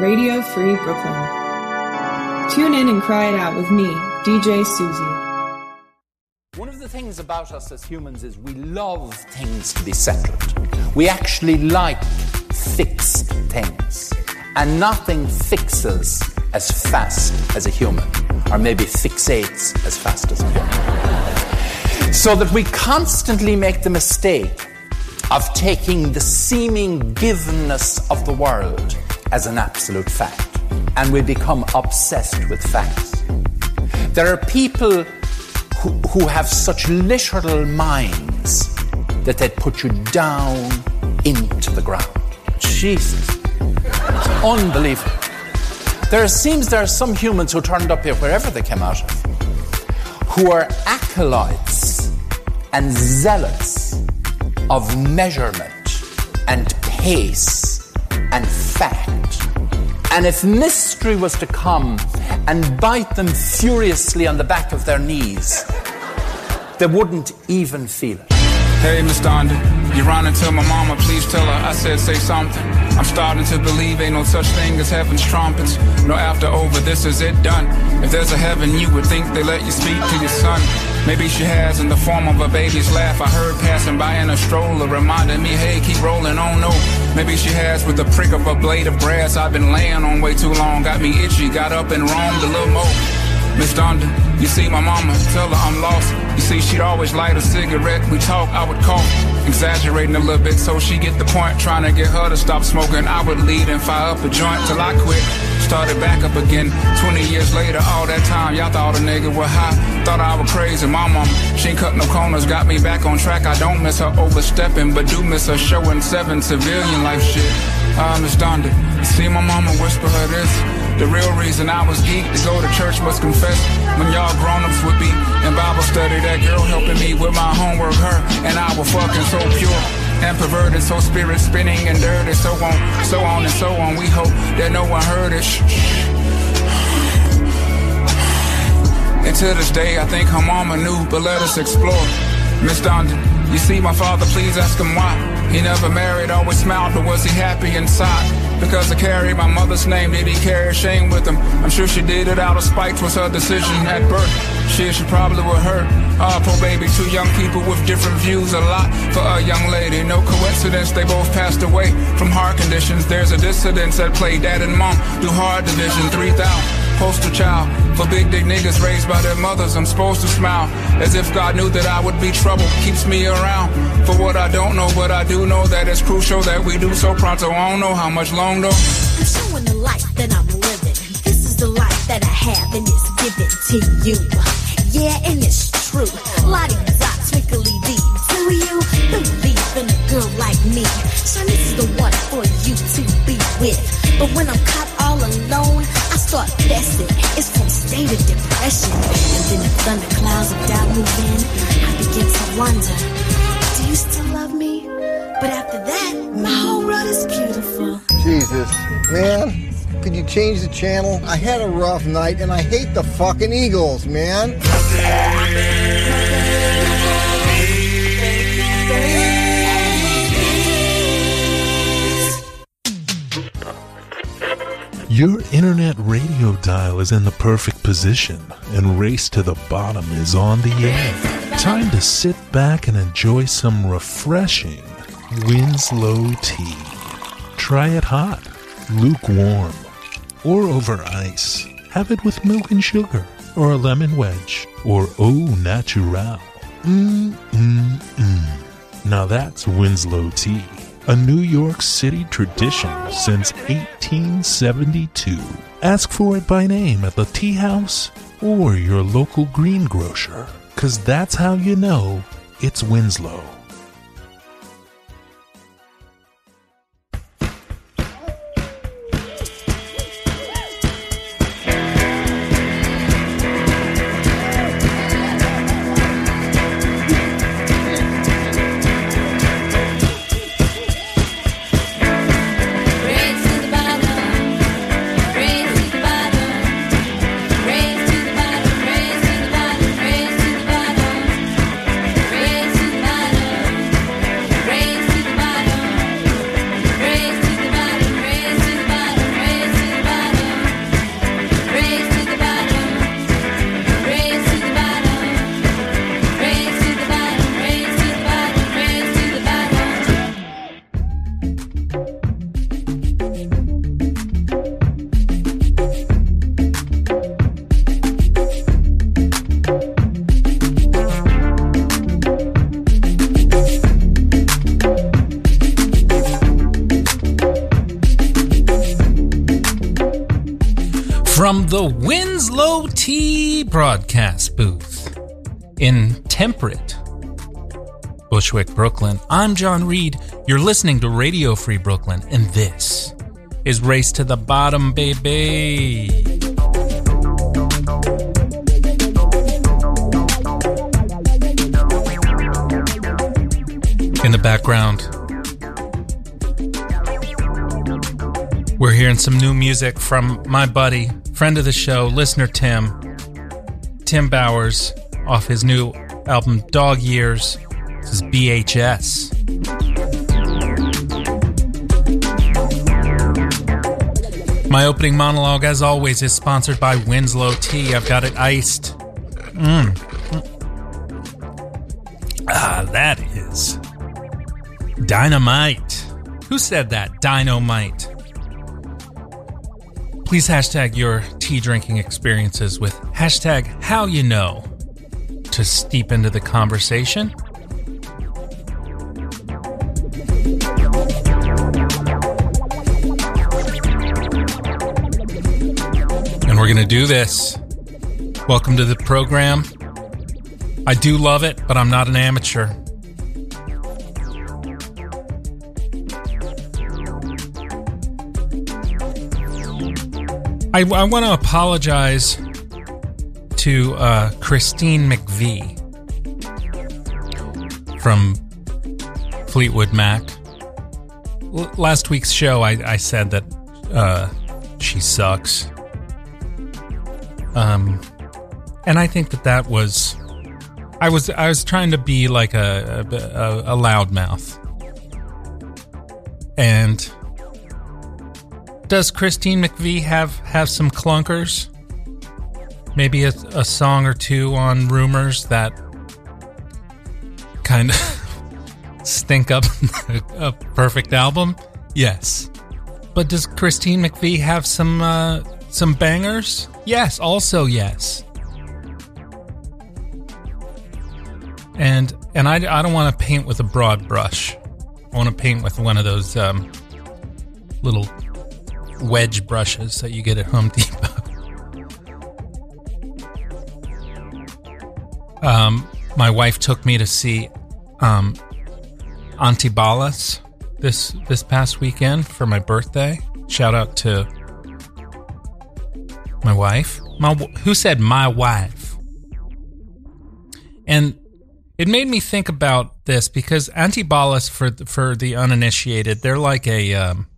Radio Free Brooklyn. Tune in and cry it out with me, DJ Susie. One of the things about us as humans is we love things to be settled. We actually like fixed things. And nothing fixes as fast as a human, or maybe fixates as fast as a human. So that we constantly make the mistake of taking the seeming givenness of the world as an absolute fact and we become obsessed with facts. There are people who, who have such literal minds that they'd put you down into the ground. Jesus. It's unbelievable. There seems there are some humans who turned up here, wherever they came out of, who are acolytes and zealots of measurement and pace and fact and if mystery was to come and bite them furiously on the back of their knees, they wouldn't even feel it. Hey, Miss Donda, you running to my mama, please tell her I said say something. I'm starting to believe ain't no such thing as heaven's trumpets. No after over, this is it done. If there's a heaven, you would think they let you speak to your son. Maybe she has in the form of a baby's laugh. I heard passing by in a stroller, reminding me, hey, keep rolling on, no. Maybe she has with the prick of a blade of grass. I've been laying on way too long, got me itchy, got up and roamed a little more. Miss Donda, you see my mama, tell her I'm lost. You see, she'd always light a cigarette. We talk, I would cough, exaggerating a little bit so she get the point. Trying to get her to stop smoking. I would lead and fire up a joint till I quit started back up again. 20 years later, all that time, y'all thought a nigga was high. Thought I was crazy. My mom, she ain't cut no corners, got me back on track. I don't miss her overstepping, but do miss her showing seven civilian life shit. I understand it. See my mama whisper her this. The real reason I was geek to go to church must confess. When y'all grown-ups would be in Bible study, that girl helping me with my homework, her and I were fucking so pure and perverted, so spirit spinning and dirty, so on, so on and so on. We hope that no one heard it. And to this day, I think her mama knew, but let us explore. Miss Donda, you see my father, please ask him why. He never married, always smiled, but was he happy inside? Because I carried my mother's name, did he carry shame with him? I'm sure she did it out of spite, was her decision at birth. Shit, she probably would hurt. Ah, poor baby, two young people with different views, a lot for a young lady. No coincidence, they both passed away from heart conditions. There's a dissidence at play, dad and mom do hard division, 3,000 poster child for big dick niggas raised by their mothers. I'm supposed to smile as if God knew that I would be trouble. Keeps me around for what I don't know, but I do know that it's crucial that we do so pronto. I don't know how much long though. I'm showing the life that I'm living. This is the life that I have, and it's given to you. Yeah, and it's true. Lottie dot twinkly dee. Do you believe in a girl like me? Son, this is the one for you to be with. But when I'm caught all alone, I start guessing. It's from state of depression. And then the thunderclouds of doubt move in. I begin to wonder, do you still love me? But after that, my whole world is beautiful. Jesus, man. Could you change the channel? I had a rough night and I hate the fucking Eagles, man. Your internet radio dial is in the perfect position, and Race to the Bottom is on the air. Time to sit back and enjoy some refreshing Winslow tea. Try it hot, lukewarm, or over ice. Have it with milk and sugar, or a lemon wedge, or au natural. Mmm, mmm, mmm. Now that's Winslow tea a New York City tradition since 1872. Ask for it by name at the tea house or your local greengrocer, because that's how you know it's Winslow. The Winslow Tea broadcast booth in temperate Bushwick, Brooklyn, I'm John Reed. You're listening to Radio Free Brooklyn, and this is Race to the Bottom, baby. In the background, we're hearing some new music from my buddy, friend of the show, listener Tim, Tim Bowers, off his new album Dog Years. This is BHS. My opening monologue, as always, is sponsored by Winslow Tea. I've got it iced. Mmm. Ah, that is dynamite. Who said that? Dynamite. Please hashtag your tea drinking experiences with hashtag how you know to steep into the conversation. And we're going to do this. Welcome to the program. I do love it, but I'm not an amateur. I, I want to apologize to uh, Christine McVie from Fleetwood Mac. L- last week's show, I, I said that uh, she sucks. Um, and I think that that was, I was I was trying to be like a a, a loudmouth. And does Christine McVie have have some clunkers? Maybe a, a song or two on Rumours that kind of stink up a perfect album. Yes, but does Christine McVie have some uh, some bangers? Yes, also yes. And and I, I don't want to paint with a broad brush. I want to paint with one of those um, little wedge brushes that you get at Home Depot. Um, my wife took me to see um, Antibalas this this past weekend for my birthday. Shout out to my wife. My who said my wife? And it made me think about this because Antibalas for for the uninitiated, they're like a um,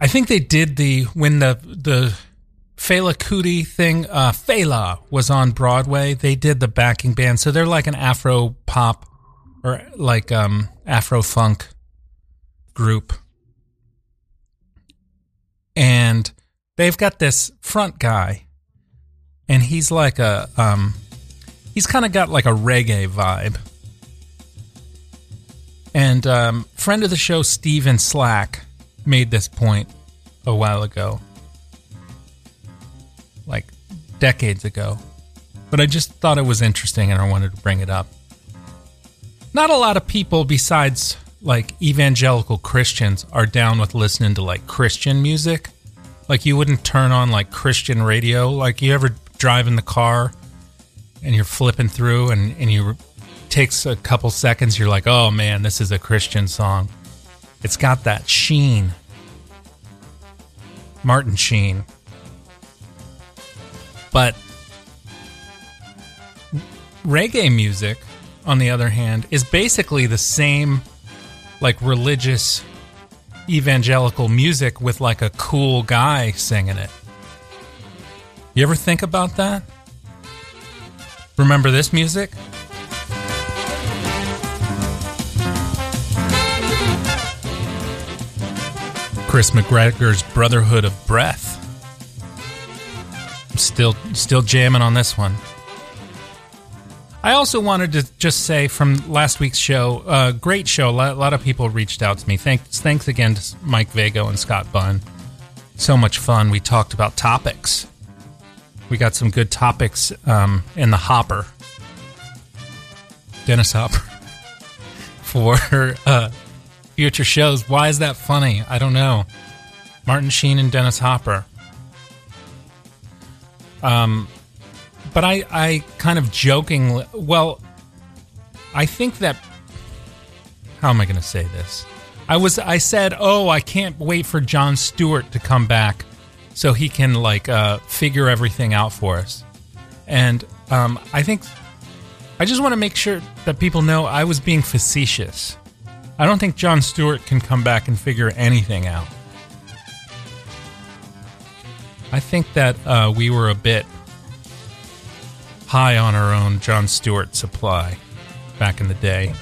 I think they did the when the the Fela Kuti thing. Uh, Fela was on Broadway. They did the backing band, so they're like an Afro pop or like um Afro funk group, and they've got this front guy, and he's like a um he's kind of got like a reggae vibe. And um, friend of the show, Steven Slack, made this point a while ago, like decades ago. But I just thought it was interesting and I wanted to bring it up. Not a lot of people, besides like evangelical Christians, are down with listening to like Christian music. Like you wouldn't turn on like Christian radio. Like you ever drive in the car and you're flipping through and, and you takes a couple seconds, you're like, oh man, this is a Christian song. It's got that sheen. Martin Sheen. But reggae music, on the other hand, is basically the same like religious evangelical music with like a cool guy singing it. You ever think about that? Remember this music? Chris McGregor's Brotherhood of Breath. I'm still still jamming on this one. I also wanted to just say from last week's show, uh, great show. A lot, a lot, of people reached out to me. Thanks, thanks again to Mike Vago and Scott Bunn. So much fun. We talked about topics. We got some good topics um, in the hopper. Dennis Hopper for uh, future shows. Why is that funny? I don't know. Martin Sheen and Dennis Hopper. Um, but I, I kind of jokingly, well, I think that. How am I going to say this? I was, I said, oh, I can't wait for Jon Stewart to come back so he can like uh, figure everything out for us. And um, I think I just want to make sure that people know I was being facetious. I don't think Jon Stewart can come back and figure anything out. I think that uh, we were a bit high on our own Jon Stewart supply back in the day.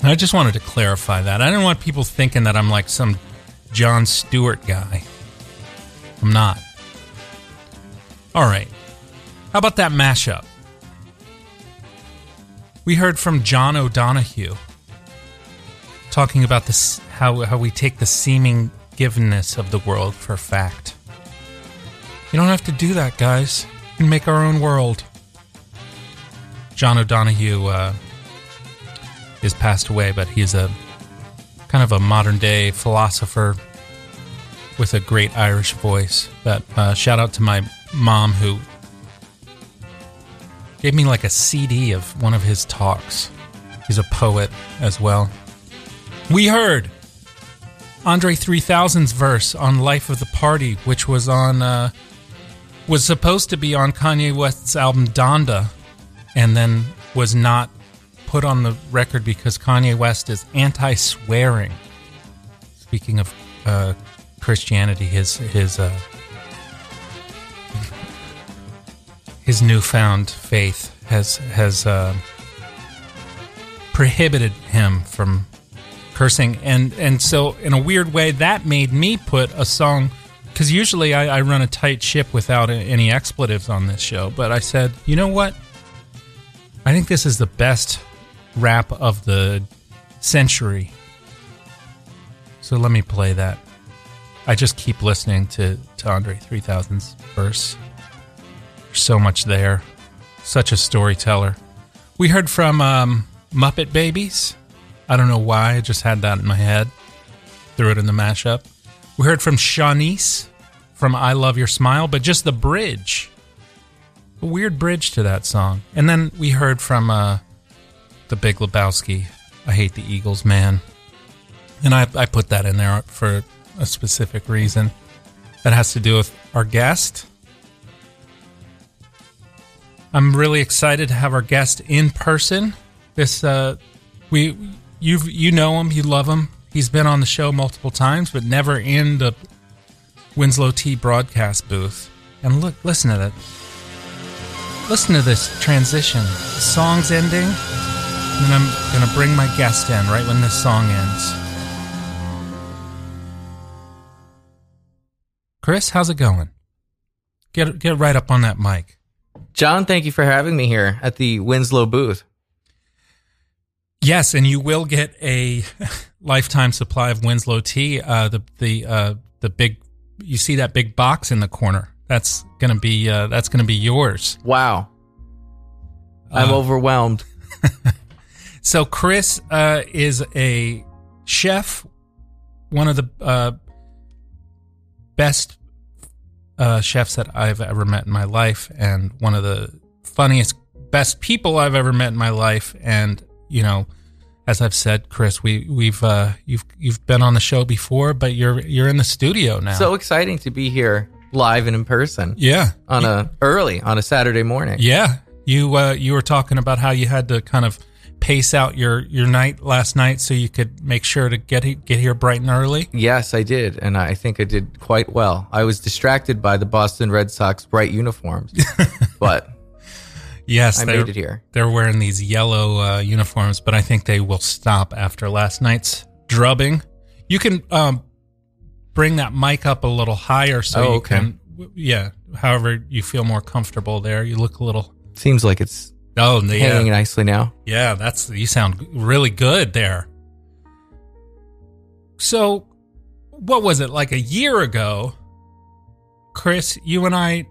And I just wanted to clarify that. I didn't want people thinking that I'm like some Jon Stewart guy. I'm not. All right. How about that mashup? We heard from John O'Donohue talking about this how how we take the seeming givenness of the world for fact. You don't have to do that, guys. We can make our own world. John O'Donohue uh, is passed away, but he's a kind of a modern day philosopher with a great Irish voice. But uh, shout out to my mom who gave me like a CD of one of his talks. He's a poet as well. We heard Andre 3000's verse on Life of the Party, which was on uh, was supposed to be on Kanye West's album Donda, and then was not put on the record because Kanye West is anti-swearing. Speaking of uh, Christianity, his his uh, his newfound faith has has uh, prohibited him from cursing, and and so in a weird way that made me put a song because usually I, I run a tight ship without any expletives on this show, but I said, you know what? I think this is the best rap of the century. So let me play that. I just keep listening to, to Andre 3000's verse. So much there. Such a storyteller. We heard from um, Muppet Babies. I don't know why, I just had that in my head. Threw it in the mashup. We heard from Shanice from I Love Your Smile, but just the bridge. A weird bridge to that song. And then we heard from uh, the Big Lebowski, I Hate the Eagles, Man. And I, I put that in there for a specific reason. That has to do with our guest. I'm really excited to have our guest in person. This uh, we you you know him, you love him. He's been on the show multiple times, but never in the Winslow Tea broadcast booth. And look, listen to that. Listen to this transition. The song's ending, and I'm gonna bring my guest in right when this song ends. Chris, how's it going? Get get right up on that mic. John, thank you for having me here at the Winslow booth. Yes, and you will get a lifetime supply of Winslow tea. Uh, the the uh, the big you see that big box in the corner. That's gonna be uh, that's gonna be yours. Wow. I'm Uh, overwhelmed. So Chris uh, is a chef, one of the uh, best uh, chefs that I've ever met in my life, and one of the funniest, best people I've ever met in my life. And you know, as I've said, Chris, we we've uh, you've you've been on the show before, but you're you're in the studio now. So exciting to be here live and in person yeah, on a early on a Saturday morning. Yeah, you uh, you were talking about how you had to kind of pace out your your night last night so you could make sure to get get here bright and early. Yes, I did, and I think I did quite well. I was distracted by the Boston Red Sox bright uniforms, but Yes, I they're- made it here. They're wearing these yellow uh, uniforms, but I think they will stop after last night's drubbing. You can um, bring that mic up a little higher so Oh, you okay. can, yeah. However, you feel more comfortable there. You look a little. seems like it's Oh, yeah. hanging nicely now. Yeah, that's you sound really good there. So, what was it like a year ago? Chris, you and I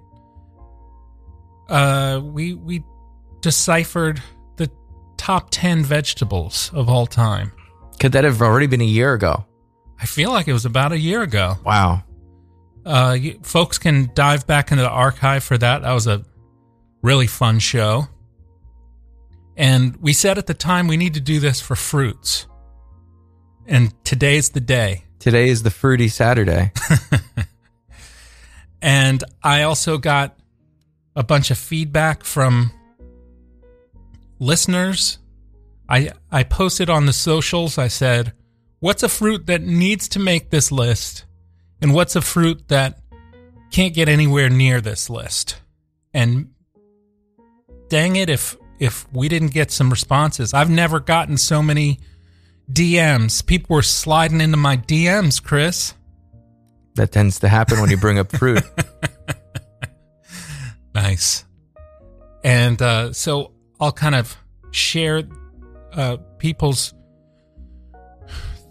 uh we we deciphered the top 10 vegetables of all time. Could that have already been a year ago? I feel like it was about a year ago. Wow. Uh, you, folks can dive back into the archive for that. That was a really fun show. And we said at the time we need to do this for fruits. And today's the day. Today is the fruity Saturday. And I also got a bunch of feedback from listeners. I I posted on the socials. I said, "What's a fruit that needs to make this list, and what's a fruit that can't get anywhere near this list?" And dang it, if if we didn't get some responses, I've never gotten so many DMs. People were sliding into my DMs, Chris. that tends to happen when you bring up fruit. Nice. And uh, so I'll kind of share uh, people's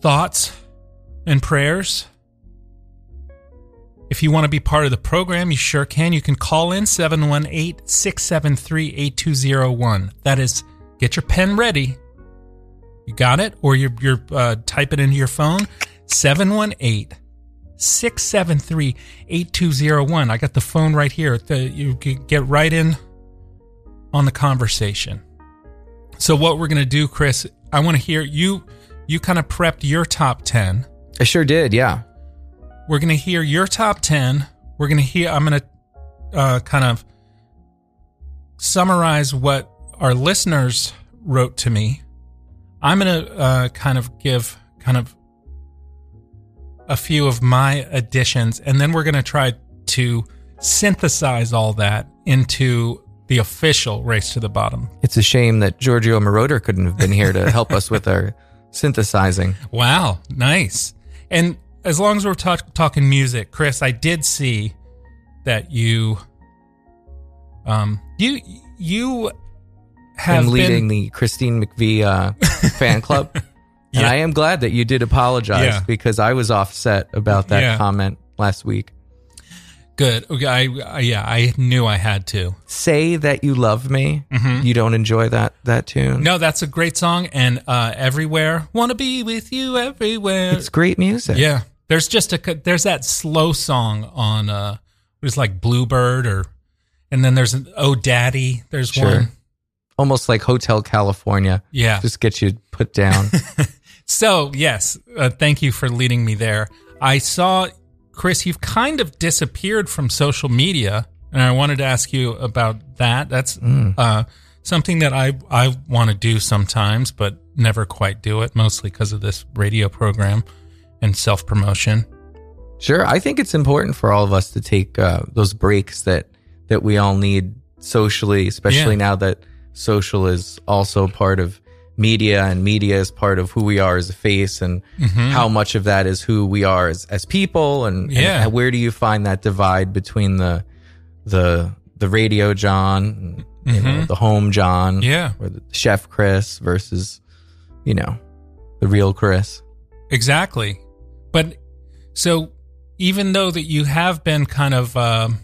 thoughts and prayers. If you want to be part of the program, you sure can. You can call in 718 673 8201. That is, get your pen ready. You got it? Or you're, you're uh, type it into your phone. 718 673 8201. I got the phone right here. The, you get right in on the conversation. So, what we're going to do, Chris, I want to hear you. You kind of prepped your top 10. I sure did, yeah. We're going to hear your top 10. We're going to hear, I'm going to uh, kind of summarize what our listeners wrote to me. I'm going to uh, kind of give kind of a few of my additions, and then we're going to try to synthesize all that into the official race to the bottom. It's a shame that Giorgio Moroder couldn't have been here to help us with our synthesizing. Wow, nice. And as long as we're talk- talking music, Chris, I did see that you, um, you you have I'm leading been, the Christine McVie uh, fan club. And I am glad that you did apologize Yeah. because I was offset about that Yeah. comment last week. good. Okay, I, I yeah, I knew I had to. Say that you love me. Mhm. You don't enjoy that that tune. No, that's a great song, and uh, everywhere, want to be with you everywhere. It's great music. Yeah, there's just a there's that slow song on uh, there's like Bluebird or, and then there's an Oh Daddy. There's Sure. one. Almost like Hotel California. Yeah. Just get you put down. So yes, uh, thank you for leading me there. I saw Chris, you've kind of disappeared from social media, and I wanted to ask you about that. That's uh, something that I I want to do sometimes, but never quite do it, mostly because of this radio program and self promotion. Sure, I think it's important for all of us to take uh, those breaks that that we all need socially, especially Yeah. now that social is also part of media and media is part of who we are as a face and Mhm. how much of that is who we are as, as people and, and Yeah. where do you find that divide between the the the radio John and, you know the home John Yeah. or the chef Chris versus you know the real Chris Exactly. But so even though that you have been kind of um,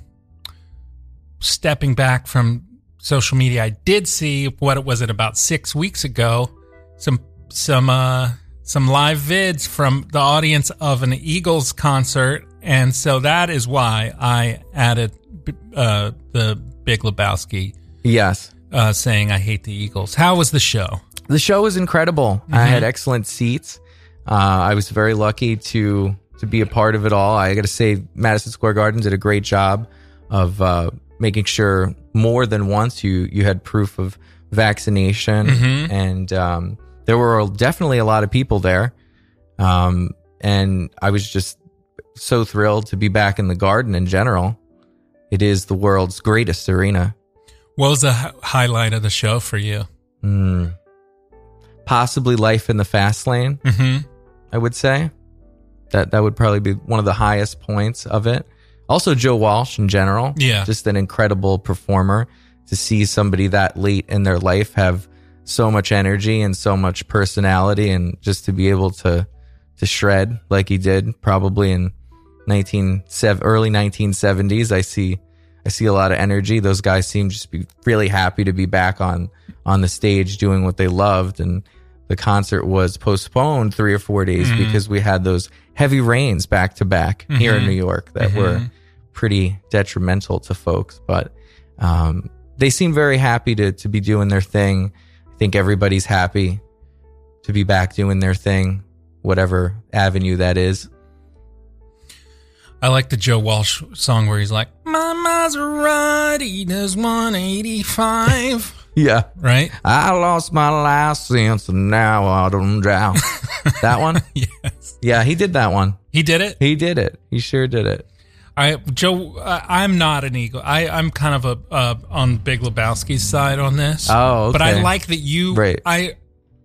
stepping back from social media, I did see what it was it about six weeks ago some some uh, some live vids from the audience of an Eagles concert, and so that is why I added uh, the Big Lebowski yes uh, saying I hate the Eagles. How was the show? The show was incredible. I Mhm. had excellent seats. Uh, I was very lucky to to be a part of it all. I got to say, Madison Square Garden did a great job of uh, making sure more than once you you had proof of vaccination, Mhm. and um, there were definitely a lot of people there. Um, and I was just so thrilled to be back in the Garden in general. It is the world's greatest arena. What was the hi- highlight of the show for you? Mm. Possibly life in the fast lane. Mm-hmm. I would say that that would probably be one of the highest points of it. Also, Joe Walsh in general, Yeah. just an incredible performer. To see somebody that late in their life have so much energy and so much personality, and just to be able to to shred like he did, probably in nineteen early nineteen seventies. I see I see a lot of energy. Those guys seem just be really happy to be back on on the stage doing what they loved and the concert was postponed three or four days Mhm. because we had those heavy rains back to back here in. New York that were Mhm. pretty detrimental to folks. But um, they seem very happy to to be doing their thing. I think everybody's happy to be back doing their thing, whatever avenue that is. I like the Joe Walsh song where he's like, "My Maserati does 185." Yeah. Right? I lost my license and now I don't drive. that one? yes. Yeah, he did that one. He did it. He did it. He sure did it. I Joe, I, I'm not an eagle. I I'm kind of a uh, on Big Lebowski's side on this. Oh, but I like that you. Right. I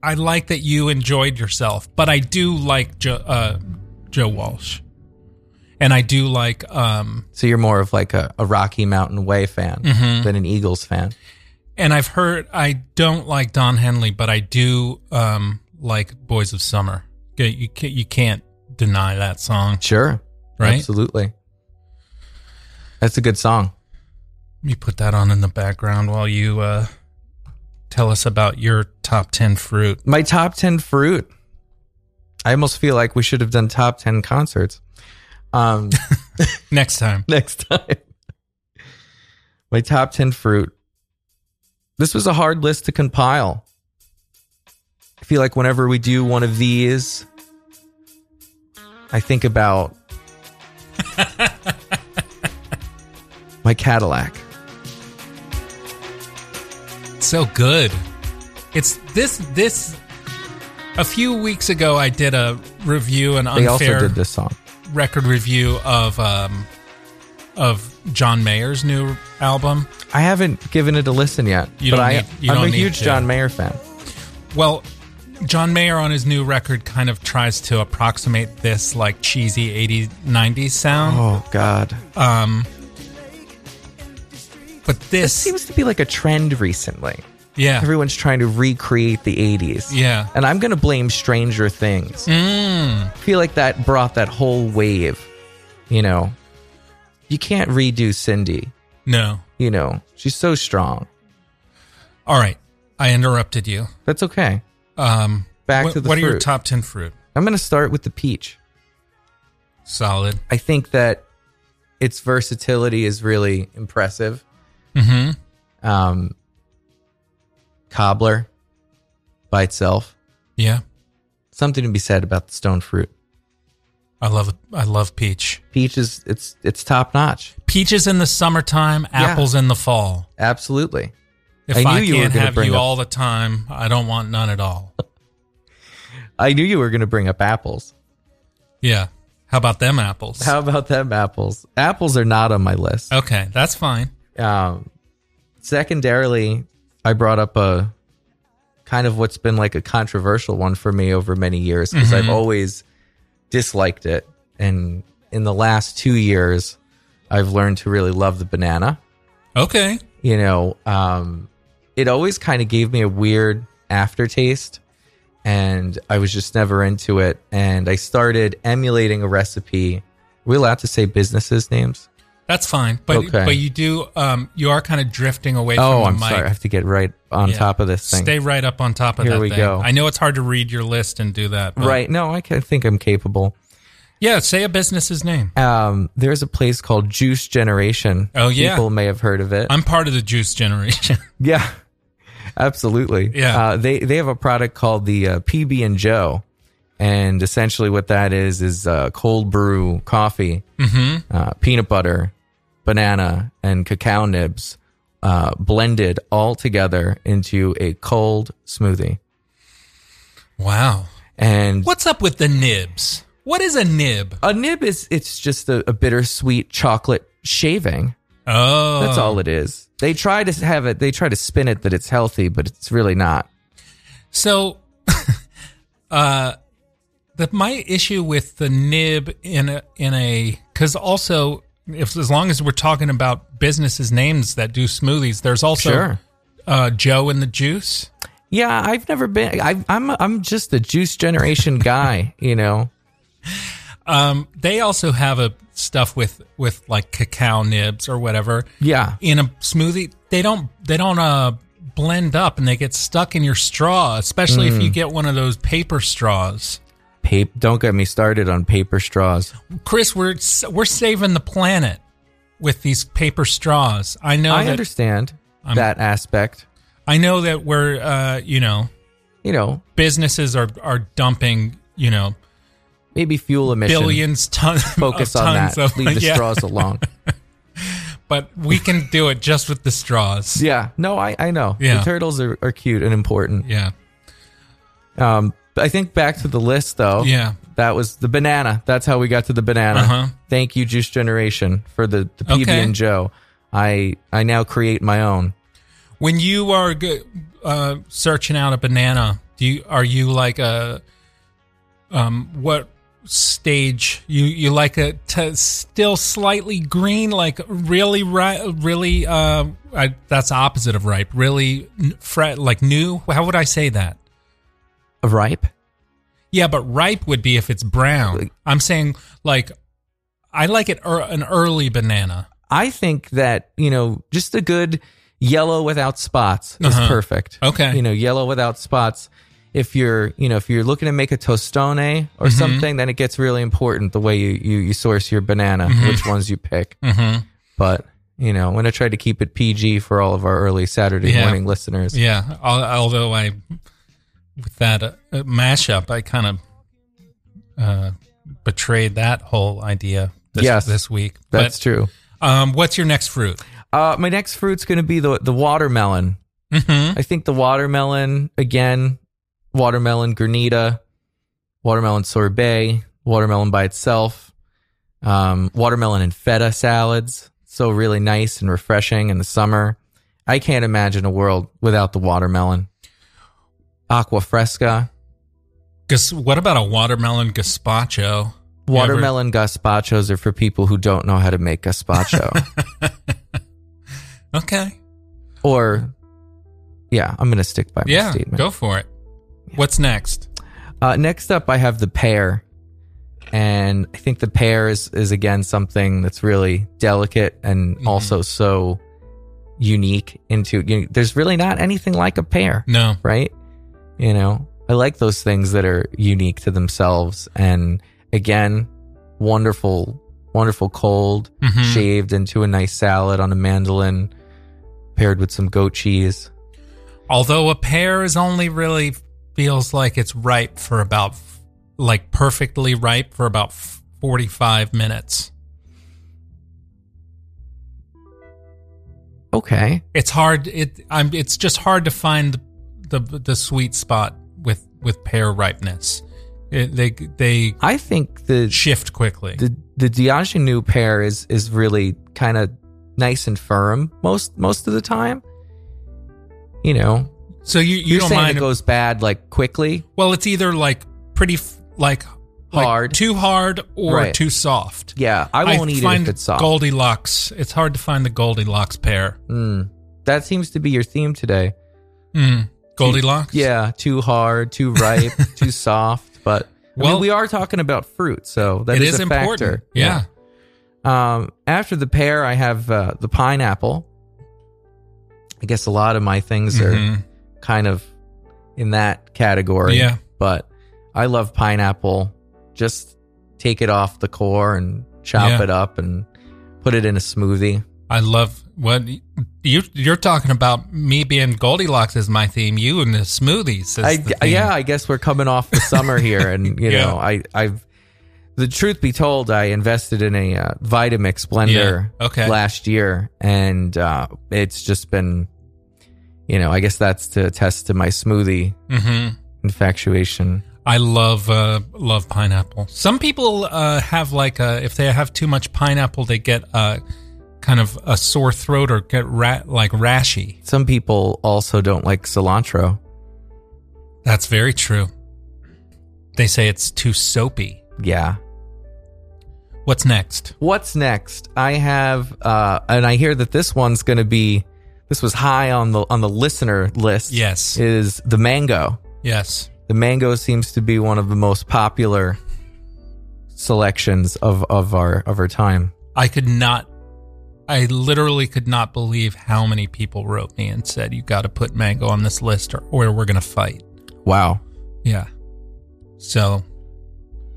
I like that you enjoyed yourself, but I do like Joe uh, Joe Walsh, and I do like um So you're more of like a, a Rocky Mountain Way fan Mhm. than an Eagles fan. And I've heard I don't like Don Henley, but I do um like Boys of Summer. You you can't, you can't deny that song. Sure. Right? Absolutely. That's a good song. Let me put that on in the background while you uh, tell us about your top 10 fruit. My top 10 fruit. I almost feel like we should have done top 10 concerts. Um, Next time. next time. My top 10 fruit. This was a hard list to compile. I feel like whenever we do one of these, I think about my Cadillac. So good. It's this, this, a few weeks ago, I did a review, an They also unfair did this song. record review of, um, of John Mayer's new album. I haven't given it a listen yet, You but don't I, need- I'm a huge to. John Mayer fan. Well, John Mayer on his new record kind of tries to approximate this like cheesy 80s, 90s sound. Oh God, Um, but this this, seems to be like a trend recently. yeah, Everyone's trying to recreate the '80s. yeah. and I'm gonna blame Stranger Things. Mm. I feel like that brought that whole wave. You know, you can't redo Cindy. No. You know, she's so strong. All right. I interrupted you. That's okay. Um, Back what, to the what are your top 10 fruit? I'm gonna start with the peach. Solid. I think that its versatility is really impressive. Mm-hmm. Um, cobbler by itself, Yeah. something to be said about the stone fruit. I love I love peach. Peach is it's it's top notch. Peaches in the summertime, apples in the fall. Absolutely. If I I, knew you can't gonna have bring you up- all the time, I don't want none at all. I knew you were going to bring up apples. Yeah. How about them apples? How about them apples? Apples are not on my list. okay, that's fine. Um, secondarily, I brought up a kind of what's been like a controversial one for me over many years because I've always disliked it. And in the last two years, I've learned to really love the banana. Okay. You know, um, it always kind of gave me a weird aftertaste and I was just never into it. And I started emulating a recipe. Are we allowed to say businesses' names? That's fine. But Okay. but you do um you are kind of drifting away Oh, from the I'm mic. sorry. I have to get right on Yeah. top of this thing. Stay right up on top of Here that we thing. go. I know it's hard to read your list and do that. But Right. No, I can, I think I'm capable. Yeah, say a business's name. Um, there's a place called Juice Generation. Oh, yeah. People may have heard of it. I'm part of the juice generation. yeah. Absolutely. Yeah. Uh, they they have a product called the uh, PB and Joe, and essentially what that is is uh, cold brew coffee, mm-hmm. uh, peanut butter, banana, and cacao nibs, uh, blended all together into a cold smoothie. Wow. And What's up with the nibs? What is a nib? a nib is it's just a, a bittersweet chocolate shaving. Oh. That's all it is. They try to have it. They try to spin it that it's healthy, but it's really not. So, uh, the my issue with the nib in a in a because also if as long as we're talking about businesses names that do smoothies, there's also Sure. uh, Joe and the Juice. Yeah, I've never been. I, I'm I'm just the juice generation guy. You know. Um, they also have a stuff with with like cacao nibs or whatever Yeah. in a smoothie. They don't they don't uh blend up and they get stuck in your straw, especially if you Mm. get one of those paper straws. Paper. Don't get me started on paper straws. Chris, we're we're saving the planet with these paper straws. I know. I that, understand I'm- that aspect. I know that we're, uh, you know, You know, businesses are are dumping, you know, maybe fuel emissions. billions ton Focus on tons that. Of, Leave the yeah. straws alone. But we can do it just with the straws. Yeah. No, I, I know. Yeah. The turtles are, are cute and important. Yeah. Um, I think back to the list though. Yeah. That was the banana. That's how we got to the banana. Uh-huh. Thank you, Juice Generation, for the, the PB Okay. and Joe. I I now create my own. When you are uh, searching out a banana, do you are you like a um what stage you you like a t- still slightly green like really ri- really uh I, that's opposite of ripe really n- fre- like new how would I say that Ripe? yeah but ripe would be if it's brown I'm saying like I like it er- an early banana I think that, you know, just a good yellow without spots is Uh-huh. perfect. Okay. You know, yellow without spots. If you're, you know, if you're looking to make a tostone or Mm-hmm. something, then it gets really important the way you, you, you source your banana, which ones you pick. mm-hmm. But, you know, I'm going to try to keep it PG for all of our early Saturday Yeah. morning listeners. Yeah, although I with that uh, mashup, I kind of uh, betrayed that whole idea this, Yes, this week. That's true. true. Um, what's your next fruit? Uh, my next fruit's going to be the, the watermelon. Mm-hmm. I think the watermelon again, watermelon granita, watermelon sorbet, watermelon by itself, um, watermelon and feta salads. So really nice and refreshing in the summer. I can't imagine a world without the watermelon. Agua fresca, what about a watermelon gazpacho? You ever- watermelon gazpachos are for people who don't know how to make gazpacho. Okay. or, yeah, I'm gonna stick by my Yeah, statement. go for it. What's next? Uh, next up, I have the pear, and I think the pear is, is again something that's really delicate and Mm-hmm. also so unique. Into you know, there's really not anything like a pear, No. right? You know, I like those things that are unique to themselves, and again, wonderful, wonderful cold, Mhm. shaved into a nice salad on a mandolin, paired with some goat cheese. Although a pear is only really feels like it's ripe for about like perfectly ripe for about 45 minutes. Okay, it's hard it i'm it's just hard to find the the, sweet spot with with pear ripeness it, they they I think the shift quickly the the d'Anjou pear is is really kind of nice and firm most most of the time. You know, so you you you're don't saying mind it goes bad like quickly. well it's either like pretty like like Hard. too hard or Right. too soft Yeah, I won't eat it find if it's soft. goldilocks it's hard to find the goldilocks pear Mm. That seems to be your theme today. mm. Goldilocks Yeah, too hard, too ripe, too soft. But I Well- mean, we are talking about fruit, so that it is is a important factor. yeah. Yeah. Um, after the pear, I have uh, the pineapple. I guess a lot of my things are Mhm. kind of in that category. Yeah. But I love pineapple. Just take it off the core and chop Yeah. it up and put it in a smoothie. I love what you you're talking about. Me being Goldilocks is my theme. You and the smoothies. I, the yeah, I guess we're coming off the summer here, and you Yeah. know, I, I've. The truth be told, I invested in a uh, Vitamix blender Yeah, okay. last year, and uh, it's just been, you know, I guess that's to attest to my smoothie hmm infatuation. I love uh, love pineapple. Some people uh, have like a, if they have too much pineapple, they get uh, kind of a sore throat or get ra- like rashy. Some people also don't like cilantro. That's very true. They say it's too soapy. Yeah. What's next? What's next? I have, uh, and I hear that this one's going to be. This was high on the on the listener list. Yes. is the mango. Yes. The mango seems to be one of the most popular selections of, of our of our time. I could not. I literally could not believe how many people wrote me and said, "You got to put mango on this list, or, or we're going to fight." Wow. Yeah. So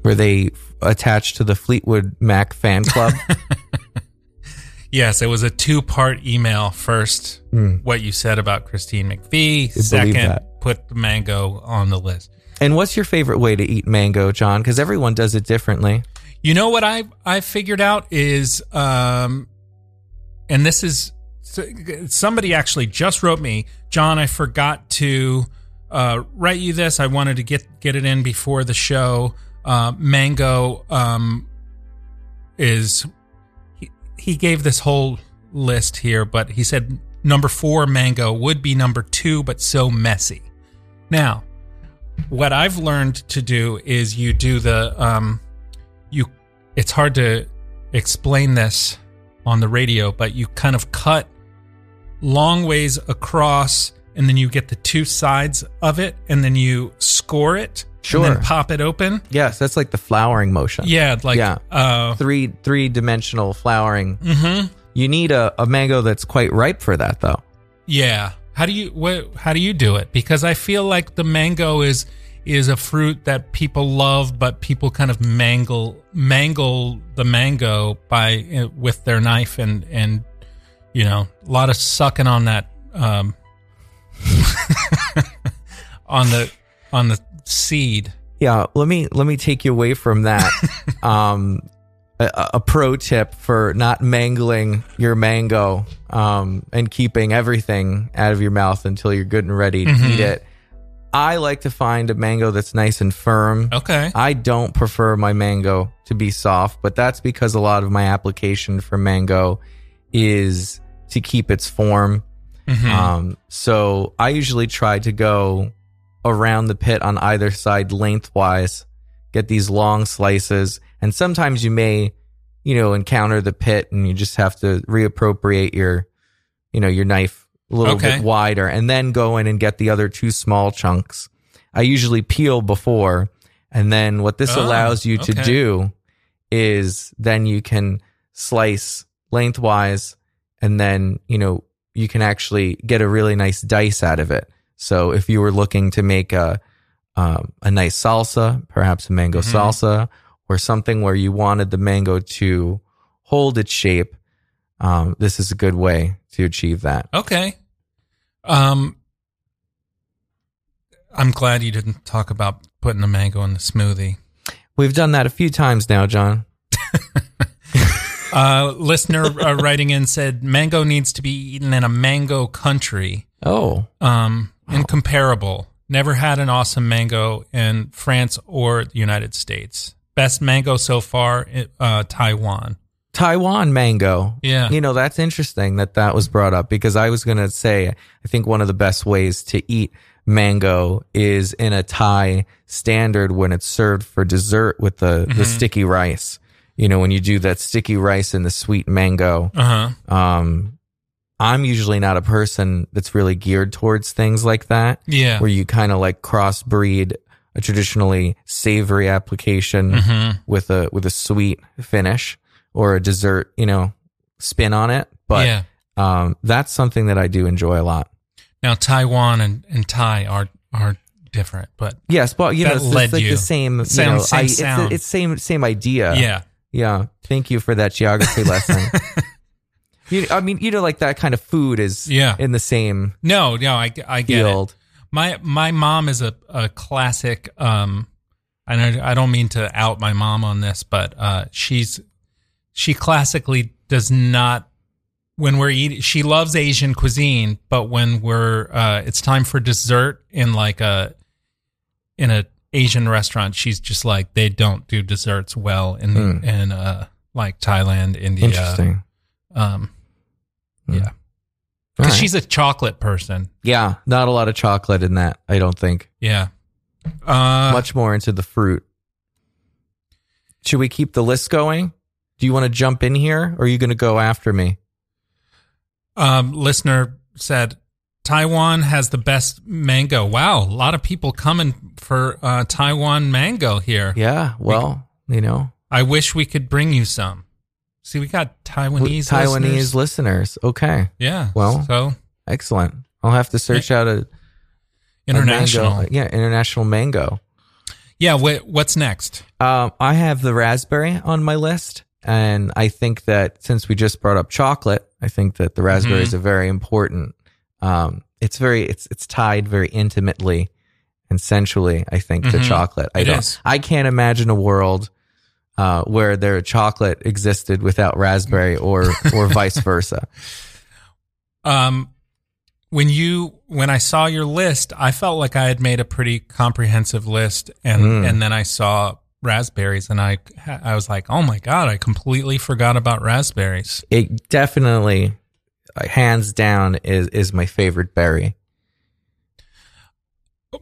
Were they attached to the Fleetwood Mac fan club? Yes, it was a two part email. First, what you said about Christine McVie. Second, put the mango on the list. and what's your favorite way to eat mango, John? Because everyone does it differently. You know what I I figured out is, um, and this is somebody actually just wrote me, John. I forgot to uh, write you this. I wanted to get get it in before the show. Uh, mango um, is he, he gave this whole list here, but he said number four mango would be number two, but so messy. Now, what I've learned to do is you do the um, you it's hard to explain this on the radio, but you kind of cut long ways across and then you get the two sides of it and then you score it Sure. and then pop it open. Yes, that's like the flowering motion. Yeah, like Yeah. uh Three three dimensional flowering. mhm. You need a, a mango that's quite ripe for that, though. Yeah. How do you what how do you do it? Because I feel like the mango is is a fruit that people love, but people kind of mangle mangle the mango by uh, with their knife and and you know a lot of sucking on that um on the on the seed. Yeah, let me let me take you away from that. um, a, a pro tip for not mangling your mango um, and keeping everything out of your mouth until you're good and ready to Mhm. eat it. I like to find a mango that's nice and firm. Okay. I don't prefer my mango to be soft, but that's because a lot of my application for mango is to keep its form. Mhm. Um, so I usually try to go around the pit on either side lengthwise, get these long slices, and sometimes you may, you know, encounter the pit and you just have to reappropriate your, you know, your knife a little Okay. bit wider and then go in and get the other two small chunks. I usually peel before, and then what this Oh, allows you to do is then you can slice lengthwise and then, you know, you can actually get a really nice dice out of it. So if you were looking to make a um, a nice salsa, perhaps a mango Mhm. salsa, or something where you wanted the mango to hold its shape, um, this is a good way to achieve that. Okay. Um I'm glad you didn't talk about putting the mango in the smoothie. We've done that a few times now, John. Uh, listener uh, writing in said mango needs to be eaten in a mango country. Oh, Um, incomparable. Never had an awesome mango in France or the United States. Best mango so far, uh, Taiwan. Taiwan mango. Yeah. You know, that's interesting that that was brought up because I was going to say, I think one of the best ways to eat mango is in a Thai standard when it's served for dessert with the, the sticky rice. You know, when you do that sticky rice and the sweet mango. Uh huh. Um, I'm usually not a person that's really geared towards things like that. Yeah. Where you kind of like crossbreed a traditionally savory application Mhm. with a with a sweet finish or a dessert, you know, spin on it. But yeah. um, that's something that I do enjoy a lot. Now Taiwan and, and Thai are are different, but Yes, but you know, it's, it's like you. the same, you Sound- know, same I, it's, the- it's same same idea. yeah. yeah. Thank you for that geography lesson. You, I mean, you know, like that kind of food is Yeah. in the same No, no, I, I get it. My my mom is a, a classic. Um, and I, I don't mean to out my mom on this, but uh, she's she classically does not. When we're eating, she loves Asian cuisine, but when we're uh, it's time for dessert in like a in a Asian restaurant, she's just like they don't do desserts well in Hmm. in uh, like Thailand, India. Interesting. Um, Hmm. yeah, because right. she's a chocolate person. yeah, not a lot of chocolate in that. I don't think Yeah. Uh, much more into the fruit. Should we keep the list going? Do you want to jump in here, or are you going to go after me? um, listener said Taiwan has the best mango. Wow, a lot of people coming for uh, Taiwan mango here. Yeah. Well, you know, I wish we could bring you some. See, we got Taiwanese Taiwanese listeners. listeners. Okay, yeah. Well, so excellent. I'll have to search out a a international. mango- yeah, international mango. Yeah. Wh- what's next? Um, I have the raspberry on my list, and I think that since we just brought up chocolate, I think that the raspberry is a very important. Um, it's very it's it's tied very intimately and sensually. I think to Mhm. chocolate. I It don't. is. I can't imagine a world uh, where their chocolate existed without raspberry, or or vice versa. Um, when you when I saw your list, I felt like I had made a pretty comprehensive list, and Mm. and then I saw raspberries, and I I was like, oh my god, I completely forgot about raspberries. It definitely, hands down, is is my favorite berry.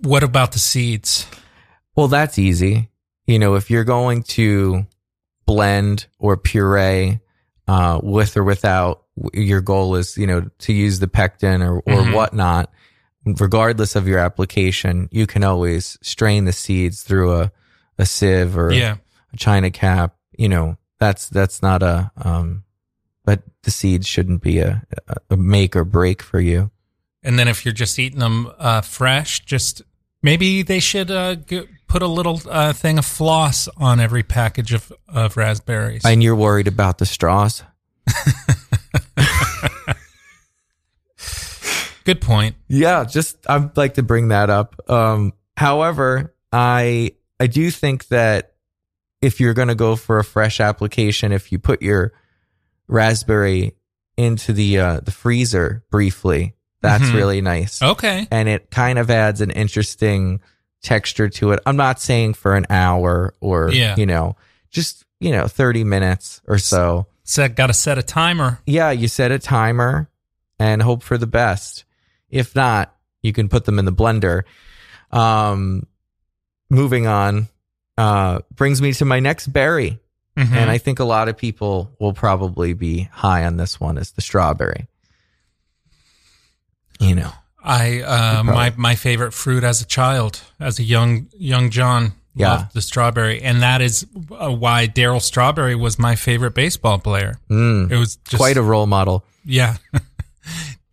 What about the seeds? Well, that's easy. You know, if you're going to blend or puree uh, with or without, your goal is, you know, to use the pectin or, or Mhm. whatnot, regardless of your application, you can always strain the seeds through a, a sieve or Yeah. a china cap. You know, that's, that's not a, um, but the seeds shouldn't be a, a- make or break for you. And then if you're just eating them uh, fresh, just maybe they should uh, g- put a little uh, thing of floss on every package of, of raspberries. And you're worried about the straws. Good point. Yeah, just I'd like to bring that up. Um, however, I I do think that if you're going to go for a fresh application, if you put your raspberry into the uh, the freezer briefly, that's Mhm. really nice. Okay. and it kind of adds an interesting texture to it. I'm not saying for an hour or Yeah. you know, just you know, 30 minutes or so. So got to set a timer. Yeah, you set a timer and hope for the best. If not, you can put them in the blender. Um, moving on, uh, brings me to my next berry. Mhm. And I think a lot of people will probably be high on this one is the strawberry. You know, I uh, my my favorite fruit as a child, as a young young John, Yeah. loved the strawberry, and that is uh, why Darryl Strawberry was my favorite baseball player. Mm, It was just, quite a role model. yeah.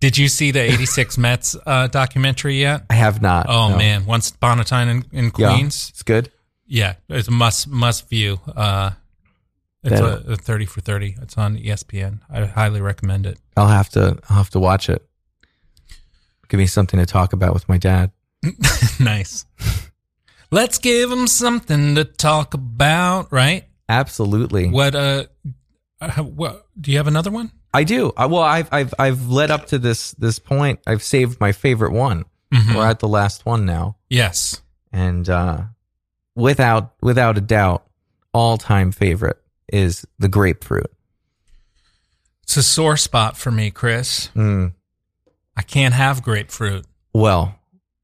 Did you see the '86 Mets uh, documentary yet? I have not. Oh no. man, Once Upon a Time in, in Yeah, Queens. it's good. Yeah, it's a must must view. Uh, it's a, a thirty for thirty. It's on ESPN. I highly recommend it. I'll have to. I'll have to watch it. Give me something to talk about with my dad. nice. Let's give him something to talk about, right? Absolutely. What uh, uh, what do you have another one? I do. I, well, I've I've I've led up to this this point. I've saved my favorite one. Mhm. We're at the last one now, Yes. and uh, without without a doubt, all time favorite is the grapefruit. It's a sore spot for me, Chris. Mm. I can't have grapefruit. Well,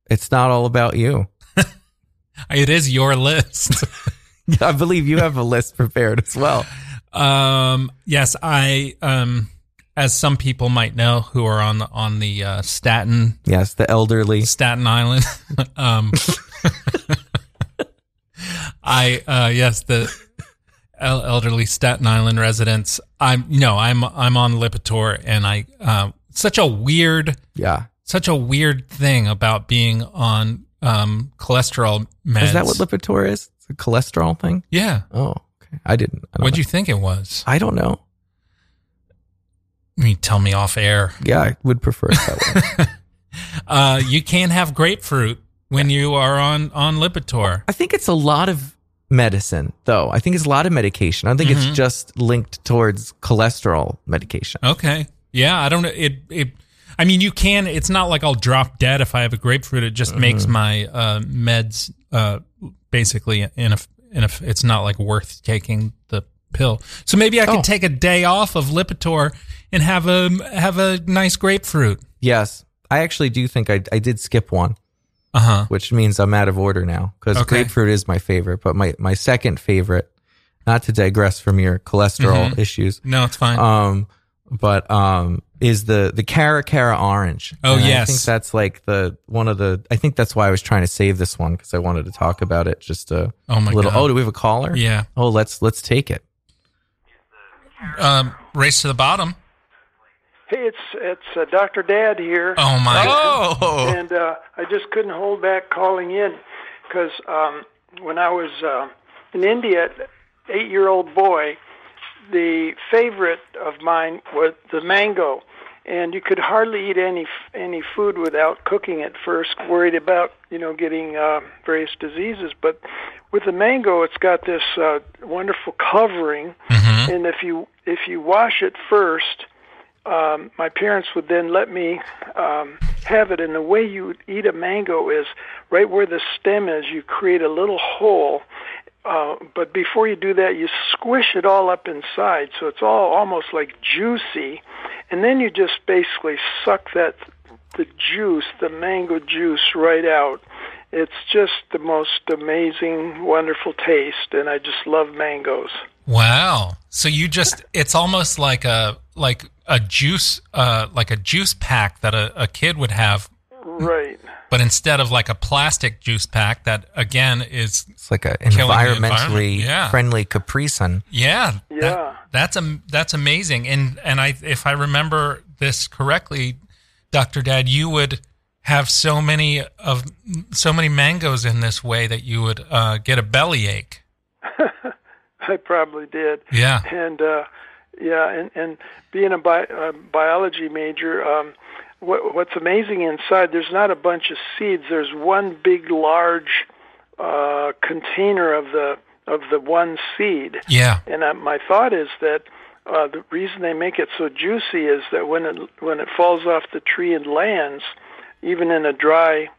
it's not all about you. It is your list. I believe you have a list prepared as well. um, yes, I um, as some people might know who are on the on the uh, Staten Yes, the elderly. Staten Island. um, I uh, yes the el- elderly Staten Island residents. I'm you know I'm I'm on Lipitor and I uh, such a weird Yeah. such a weird thing about being on um, cholesterol meds. Is that what Lipitor is? It's a cholesterol thing. Yeah. Oh, okay. I didn't. I don't What'd you think it was? I don't know. You tell me off air. Yeah, I would prefer it that way. Uh, you can't have grapefruit when you are on on Lipitor. I think it's a lot of medicine, though. I think it's a lot of medication. I don't think Mhm. it's just linked towards cholesterol medication. Okay. Yeah, I don't know. It it. I mean, you can. It's not like I'll drop dead if I have a grapefruit. It just makes Mm-hmm. my uh, meds uh, basically in a in a. It's not like worth taking the pill. So maybe I could Oh. take a day off of Lipitor and have a have a nice grapefruit. Yes, I actually do think I, I did skip one, Uh huh. which means I'm out of order now because Okay. grapefruit is my favorite. But my, my second favorite, not to digress from your cholesterol Mhm. issues, No, it's fine. um, but um, is the the Cara Cara orange. Oh, And I think that's like the one of the. I think that's why I was trying to save this one because I wanted to talk about it. Just a Oh, my little. God. Oh, do we have a caller? Yeah. Oh, let's let's take it. Um, race to the bottom. Hey, it's it's uh, Dr. Dad here. Oh my! Oh, And uh, I just couldn't hold back calling in because um, when I was uh, in India, eight-year-old boy, the favorite of mine was the mango, and you could hardly eat any any food without cooking it first, worried about you know getting uh, various diseases. But with the mango, it's got this uh, wonderful covering, and if you if you wash it first, um, my parents would then let me um, have it. And the way you eat a mango is right where the stem is. You create a little hole, uh, but before you do that, you squish it all up inside, so it's all almost like juicy. And then you just basically suck that the juice, the mango juice, right out. It's just the most amazing, wonderful taste, and I just love mangoes. Wow. So you just it's almost like a like a juice uh like a juice pack that a, a kid would have, Right. but instead of like a plastic juice pack that again is It's like an environmentally environment, yeah. friendly Capri Sun. yeah. Yeah. That, that's a that's amazing. And and I if I remember this correctly, Dr. Dad, you would have so many of so many mangoes in this way that you would uh, get a bellyache. I probably did. Yeah. And uh, yeah, and and being a bi- uh, biology major, um, what what's amazing inside? There's not a bunch of seeds. There's one big, large uh, container of the of the one seed. Yeah. And uh, my thought is that uh, the reason they make it so juicy is that when it when it falls off the tree and lands, even in a dry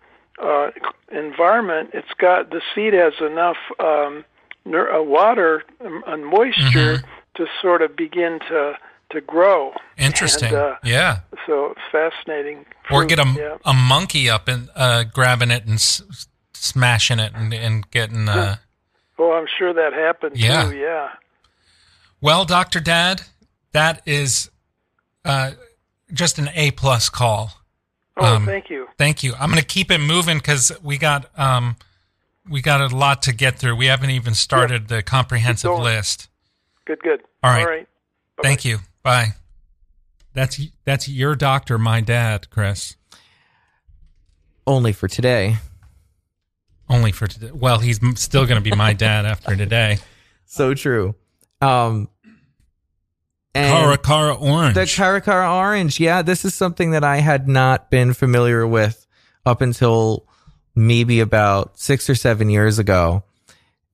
uh, environment, it's got the seed has enough um, water um, and moisture to sort of begin to to grow. Interesting. And, uh, yeah. So it's fascinating. Or get a, yeah. a monkey up and uh, grabbing it and s- smashing it and, and getting. Uh, Oh, I'm sure that happened Yeah. too. Yeah. well, Doctor Dad, that is uh, just an A plus call. Oh, Um, thank you. Thank you. I'm going to keep it moving because we got um, we got a lot to get through. We haven't even started the comprehensive going. list. Good. Good. All right. All right. Thank you. Bye. That's that's your doctor, my dad, Chris. Only for today. Only for today. Well, he's still going to be my dad after today. So true. Um, and Cara Cara Orange. the Caracara Orange. Yeah, this is something that I had not been familiar with up until maybe about six or seven years ago.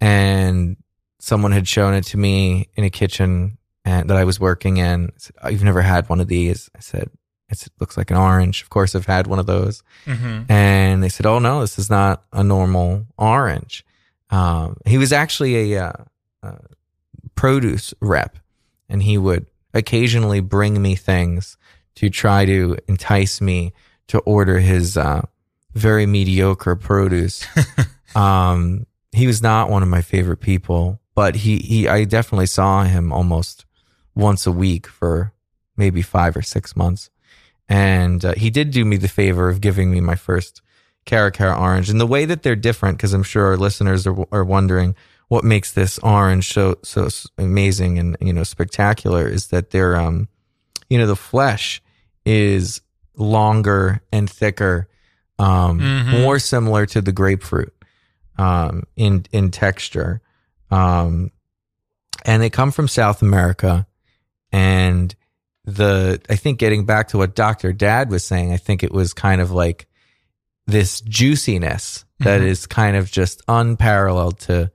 And someone had shown it to me in a kitchen and that I was working in. I said, "Oh, you've never had one of these. I said, it looks like an orange. Of course, I've had one of those. Mhm. And they said, "Oh no, this is not a normal orange." Um, he was actually a uh, uh, produce rep, and he would occasionally bring me things to try to entice me to order his uh, very mediocre produce. um, he was not one of my favorite people, but he, he I definitely saw him almost once a week for maybe five or six months. And uh, he did do me the favor of giving me my first Cara Cara orange. And the way that they're different, because I'm sure our listeners are, are wondering what makes this orange so so amazing and you know spectacular, is that they're um, you know, the flesh is longer and thicker, um, Mhm. more similar to the grapefruit um, in in texture, um, and they come from South America. And the I think getting back to what Doctor Dad was saying, I think it was kind of like this juiciness that Mhm. is kind of just unparalleled to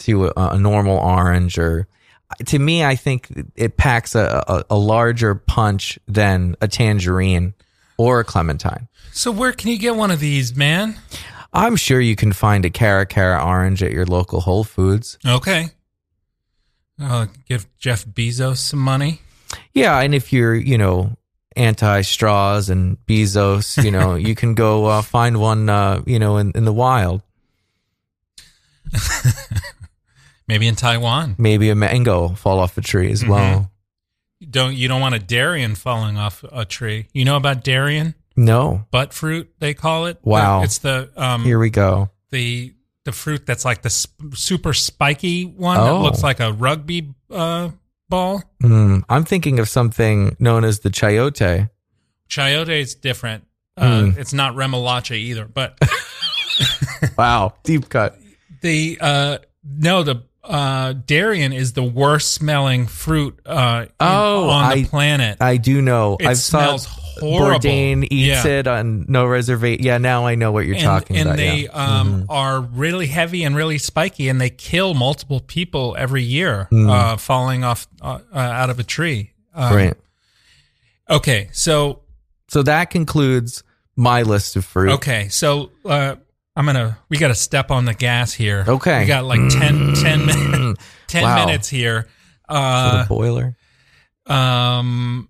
to a, a normal orange or to me I think it packs a, a, a larger punch than a tangerine or a clementine. So where can you get one of these, man? I'm sure you can find a Cara Cara orange at your local Whole Foods. Okay. Uh, give Jeff Bezos some money. Yeah, and if you're, you know, anti straws and Bezos, you know, you can go uh, find one, uh, you know, in, in the wild. Maybe in Taiwan. Maybe a mango fall off a tree as well. Don't you don't want a durian falling off a tree? You know about durian? No. Butt fruit, they call it. Wow. It's the um Here we go. the the fruit that's like the sp- super spiky one that Oh. looks like a rugby uh, ball. Mm, I'm thinking of something known as the chayote. Chayote is different. Uh, Hmm. It's not remolacha either, but Wow, deep cut. the uh no the uh durian is the worst smelling fruit uh in- Oh, on the I- planet I do know. It I've smells horrible. Bourdain eats Yeah. it on no reservation. Yeah, now I know what you're and, talking and about. And they yeah. Mm-hmm. um are really heavy and really spiky and they kill multiple people every year Mm. uh falling off uh, uh, out of a tree um, right. okay so So that concludes my list of fruit. Okay, so uh, I'm gonna we got to step on the gas here. Okay. we got like 10, 10, 10 Wow. minutes here. For Uh, the boiler. um,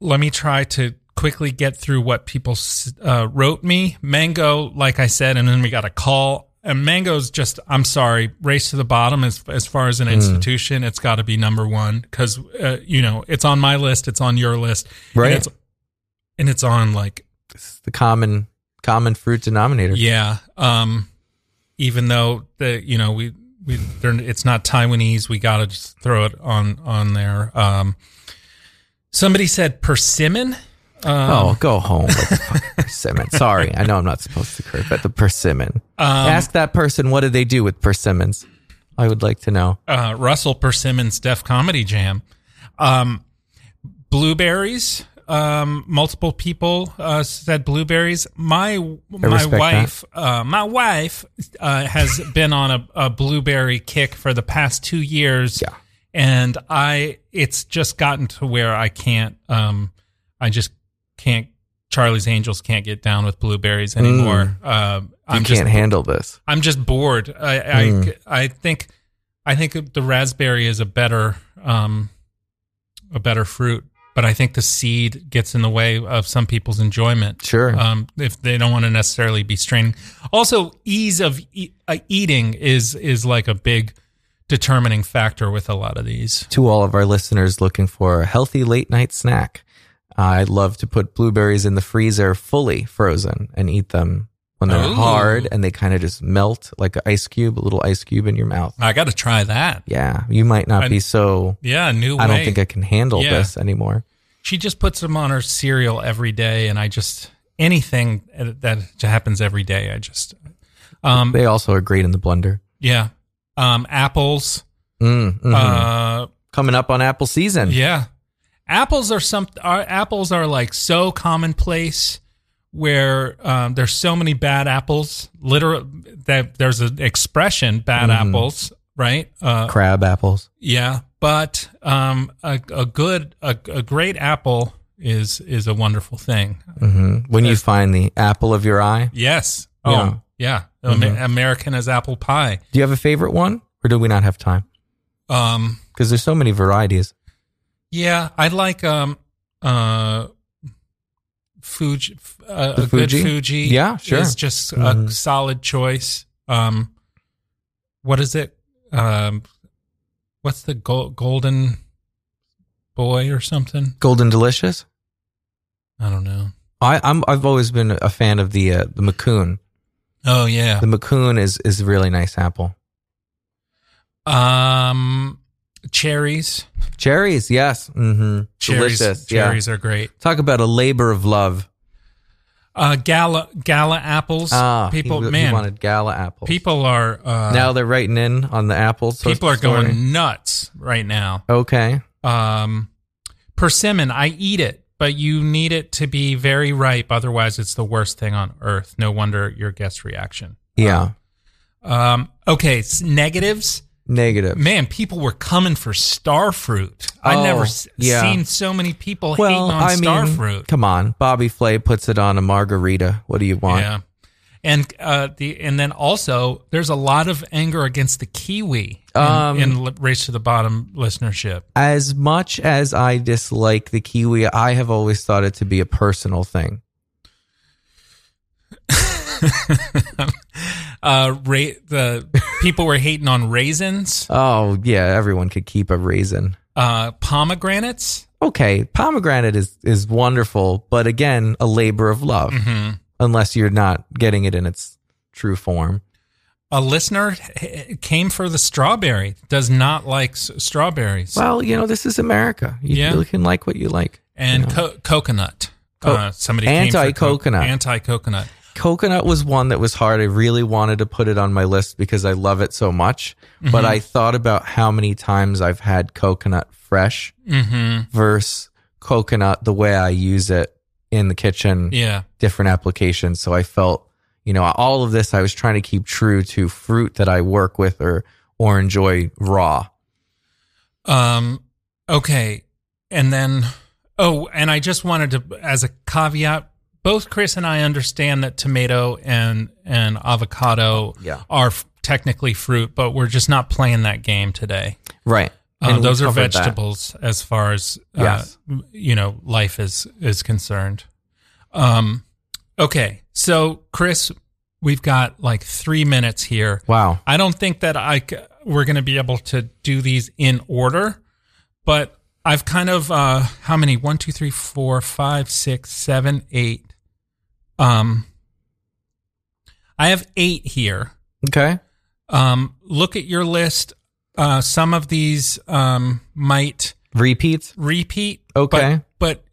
let me try to quickly get through what people uh, wrote me. Mango, like I said, and then we got a call. And Mango's just, I'm sorry, race to the bottom as as far as an Hmm. institution. It's got to be number one because uh, you know it's on my list, it's on your list, Right. And it's, and it's on like It's the common common fruit denominator. Yeah. Um, even though the you know we we it's not Taiwanese, we got to just throw it on on there. Um, somebody said persimmon. Um, oh, go home with the fucking persimmon. Sorry, I know I'm not supposed to curse, but the persimmon. Um, Ask that person what do they do with persimmons. I would like to know. uh, Russell Persimmon's Def Comedy Jam. Um, blueberries. Um, multiple people uh, said blueberries. My my wife, uh, my wife uh, has been on a, a blueberry kick for the past two years. Yeah. and I it's just gotten to where I can't. Um, I just can't. Charlie's Angels can't get down with blueberries anymore. Uh, I'm can't just handle this. I'm just bored. I I, I think I think the raspberry is a better um a better fruit, but I think the seed gets in the way of some people's enjoyment. Sure. Um, if they don't want to necessarily be straining. Also, ease of e- uh, eating is is like a big determining factor with a lot of these. to all of our listeners looking for a healthy late night snack, I love to put blueberries in the freezer fully frozen and eat them when they're Ooh. hard and they kind of just melt like an ice cube, a little ice cube in your mouth. I got to try that. Yeah, you might not I- be so. Yeah, new. I don't think I can handle Yeah. this anymore. she just puts them on her cereal every day and i just anything that happens every day i just um They also are great in the blender. yeah um apples Mm, mhm. uh Coming up on apple season. yeah apples are some are, apples are like so commonplace where um, there's so many bad apples literal that there's an expression bad apples right uh Crab apples. yeah but um a, a good a, a great apple is is a wonderful thing hmm When you find the apple of your eye. Yes. Yeah. Oh, yeah. Amer- American as apple pie. Do you have a favorite one or do we not have time? Um, Because there's so many varieties. yeah, I like um uh Fuji uh, a good Fuji? Fuji. Yeah, sure. Is just Mhm. a solid choice. Um, what is it? Um, what's the gol- golden boy or something? Golden Delicious. I don't know. I, I'm I've always been a fan of the uh, the Macoun. Oh yeah. The Macoun is is a really nice apple. Um, cherries. Cherries, yes. Mm-hmm. Cherries. Delicious. Cherries yeah. are great. Talk about a labor of love. Uh, gala gala apples. Ah, people, he, he man, wanted gala apples. people are uh, now they're writing in on the apples. people are story. going nuts right now. Okay. Um, persimmon, I eat it, but you need it to be very ripe. Otherwise, it's the worst thing on earth. No wonder your guest reaction. Yeah. Um, okay, s- negatives. Negative. Man, people were coming for star fruit. I Oh, never yeah. seen so many people well, hating on I star mean, come on. Bobby Flay puts it on a margarita. What do you want? Yeah. And uh, the and then also there's a lot of anger against the kiwi in, Um, in race to the bottom listenership. As much as I dislike the kiwi, I have always thought it to be a personal thing. Uh, ra- the people were hating on raisins, Oh yeah, everyone could keep a raisin. uh, pomegranates. Okay, pomegranate is is wonderful, but again, a labor of love. Mm-hmm. Unless you're not getting it in its true form. A listener h- came for the strawberry. Does not like s- strawberries Well, you know, this is America. You Yeah. can like what you like. and co- coconut. Co- uh, somebody came for co- Anti-coconut. Anti coconut. Coconut was one that was hard. I really wanted to put it on my list because I love it so much. But Mhm. I thought about how many times I've had coconut fresh Mhm. versus coconut the way I use it in the kitchen. Yeah. Different applications. So I felt, you know, all of this I was trying to keep true to fruit that I work with or or enjoy raw. Um, okay. And then, oh, and I just wanted to, as a caveat, both Chris and I understand that tomato and, and avocado Yeah. are f- technically fruit, but we're just not playing that game today. Right. We those are covered that. vegetables as far as, uh, Yes. you know, life is, is concerned. Um, okay. So Chris, we've got like three minutes here. Wow. I don't think that I c- we're going to be able to do these in order, but I've kind of uh how many? One, two, three, four, five, six, seven, eight. Um, I have eight here. Okay. Um, look at your list. Uh, some of these um might Repeats. repeat. Okay. but, but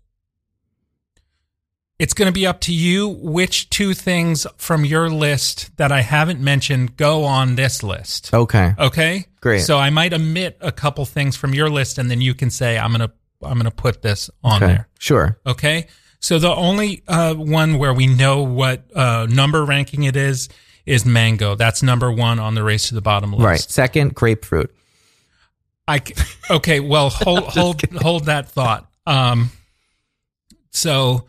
it's going to be up to you which two things from your list that I haven't mentioned go on this list. Okay. Okay. Great. So I might omit a couple things from your list, and then you can say I'm gonna I'm gonna put this on okay. there. Sure. Okay. So the only uh, one where we know what uh, number ranking it is is mango. That's number one on the race to the bottom list. Right. Second, grapefruit. I okay. Well, hold hold hold that thought. Um, so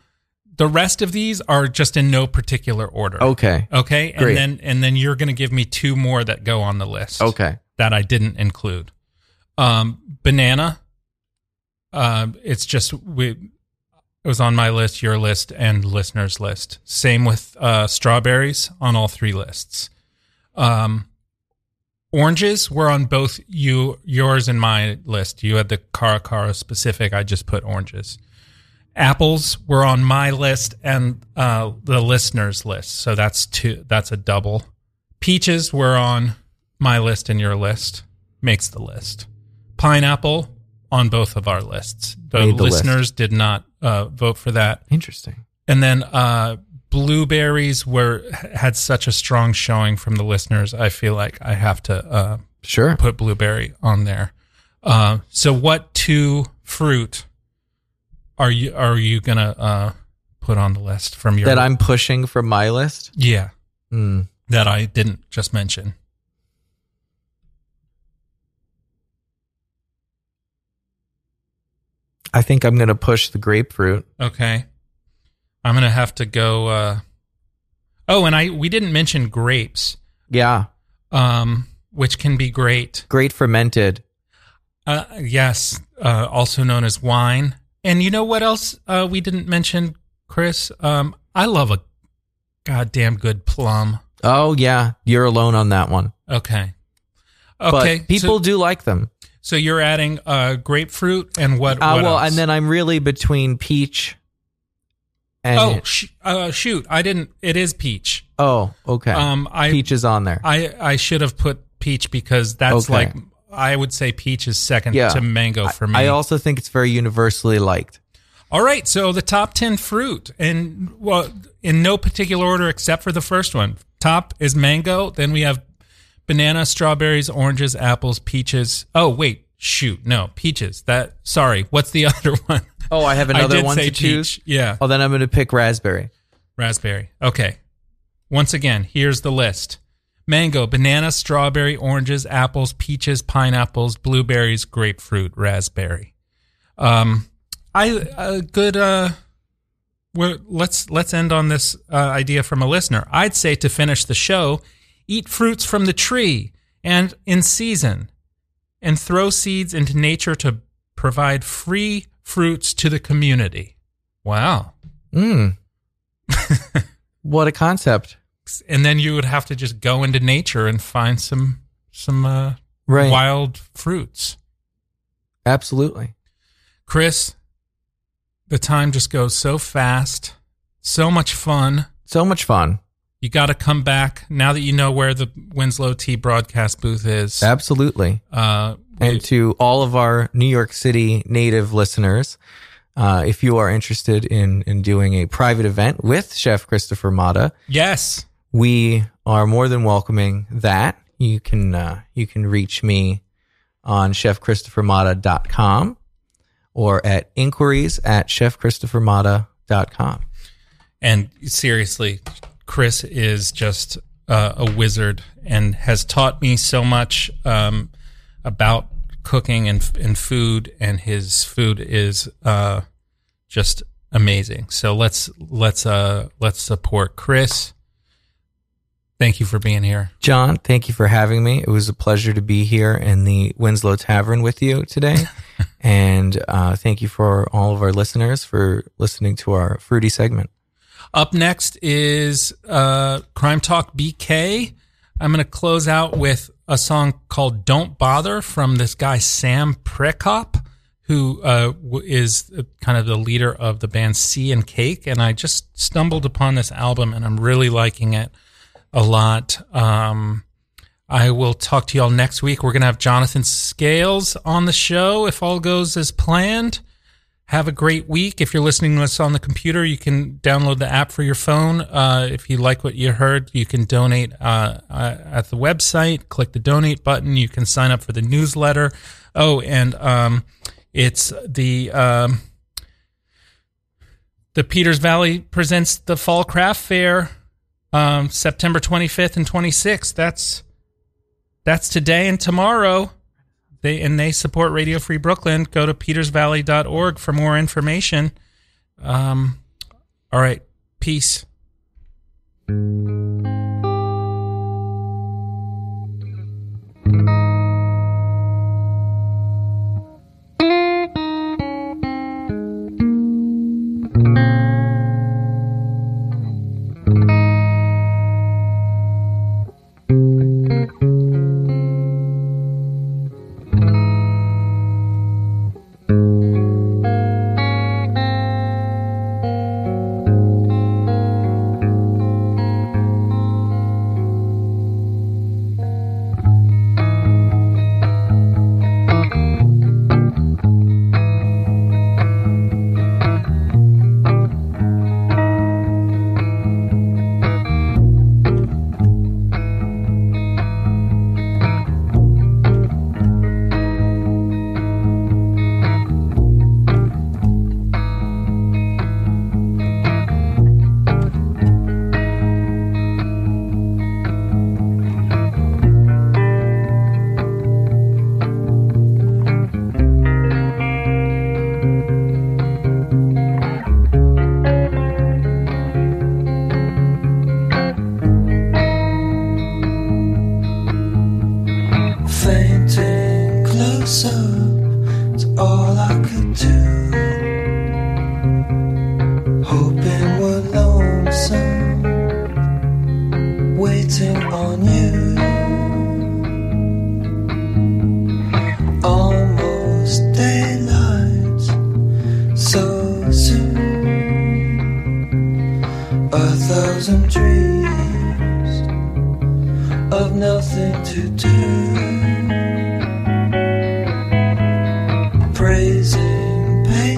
the rest of these are just in no particular order. Okay. Okay, and Great. then and then you're going to give me two more that go on the list. Okay. that I didn't include. Um, banana. Uh, it's just we. It was on my list, your list, and listeners' list. Same with uh, strawberries on all three lists. Um, oranges were on both you, yours, and my list. You had the Cara Cara specific. I just put oranges. Apples were on my list and uh, the listeners' list. So that's two. That's a double. Peaches were on my list and your list. Makes the list. Pineapple on both of our lists. The the list. listeners did not uh, vote for that. Interesting. And then uh, blueberries were had such a strong showing from the listeners. I feel like I have to uh, Sure. put blueberry on there. Uh, so, what two fruit are you are you gonna uh, put on the list from your That I'm pushing from my list. yeah Hmm. that I didn't just mention? I think I'm going to push the grapefruit. Okay, I'm gonna have to go. Uh, oh, and I we didn't mention grapes, Yeah. um, which can be great. Great fermented. Uh, yes, uh, also known as wine. And you know what else uh, we didn't mention, Chris? Um, I love a goddamn good plum. Oh, yeah. You're alone on that one. Okay. Okay. But people so, do like them. So you're adding uh, grapefruit and what? Uh, what well, else? and then I'm really between peach and. oh sh- uh, shoot! I didn't. It is peach. Oh, okay. Um, I peach is on there. I I should have put peach because that's Okay. like I would say peach is second Yeah. to mango for me. I also think it's very universally liked. All right, so the top 10 fruit, and well, in no particular order except for the first one. Top is mango, then we have banana, strawberries, oranges, apples, peaches. Oh, wait, shoot, no, peaches. That, sorry, what's the other one? Oh, I have I another did one to choose. peach. Yeah, Oh, then I'm going to pick raspberry. raspberry. Okay. Once again, here's the list mango, banana, strawberry, oranges, apples, peaches, pineapples, blueberries, grapefruit, raspberry. Um, I a good uh, well, let's let's end on this uh, idea from a listener. I'd say to finish the show, eat fruits from the tree and in season, and throw seeds into nature to provide free fruits to the community. Wow. Mm. what a concept. and then you would have to just go into nature and find some some uh, Right. wild fruits. Absolutely. Chris, the time just goes so fast, so much fun. So much fun. You got to come back now that you know where the Winslow Tea broadcast booth is. Absolutely. Uh, And to all of our New York City native listeners, uh, if you are interested in in doing a private event with Chef Christopher Mata, Yes. we are more than welcoming that. You can uh, you can reach me on chefchristophermata.com or at inquiries at chefchristophermata.com. And seriously, Chris is just uh, a wizard and has taught me so much um, about cooking and and food. And his food is uh, just amazing. So let's let's uh, let's support Chris. Thank you for being here. John, thank you for having me. It was a pleasure to be here in the Winslow Tavern with you today. and uh, thank you for all of our listeners for listening to our fruity segment. Up next is uh, Crime Talk BK. I'm going to close out with a song called Don't Bother from this guy, Sam Prekop, who uh, is kind of the leader of the band Sea and Cake. And I just stumbled upon this album and I'm really liking it a lot. Um, I will talk to y'all next week. We're going to have Jonathan Scales on the show if all goes as planned. Have a great week. If you're listening to us on the computer, you can download the app for your phone. Uh, if you like what you heard, you can donate uh, uh, at the website. Click the donate button. You can sign up for the newsletter. Oh, and um, it's the um, the Peters Valley presents the Fall Craft Fair, um, September 25th and 26th. That's that's today and tomorrow. They and they support Radio Free Brooklyn. Go to petersvalley.org for more information. Um, all right, peace.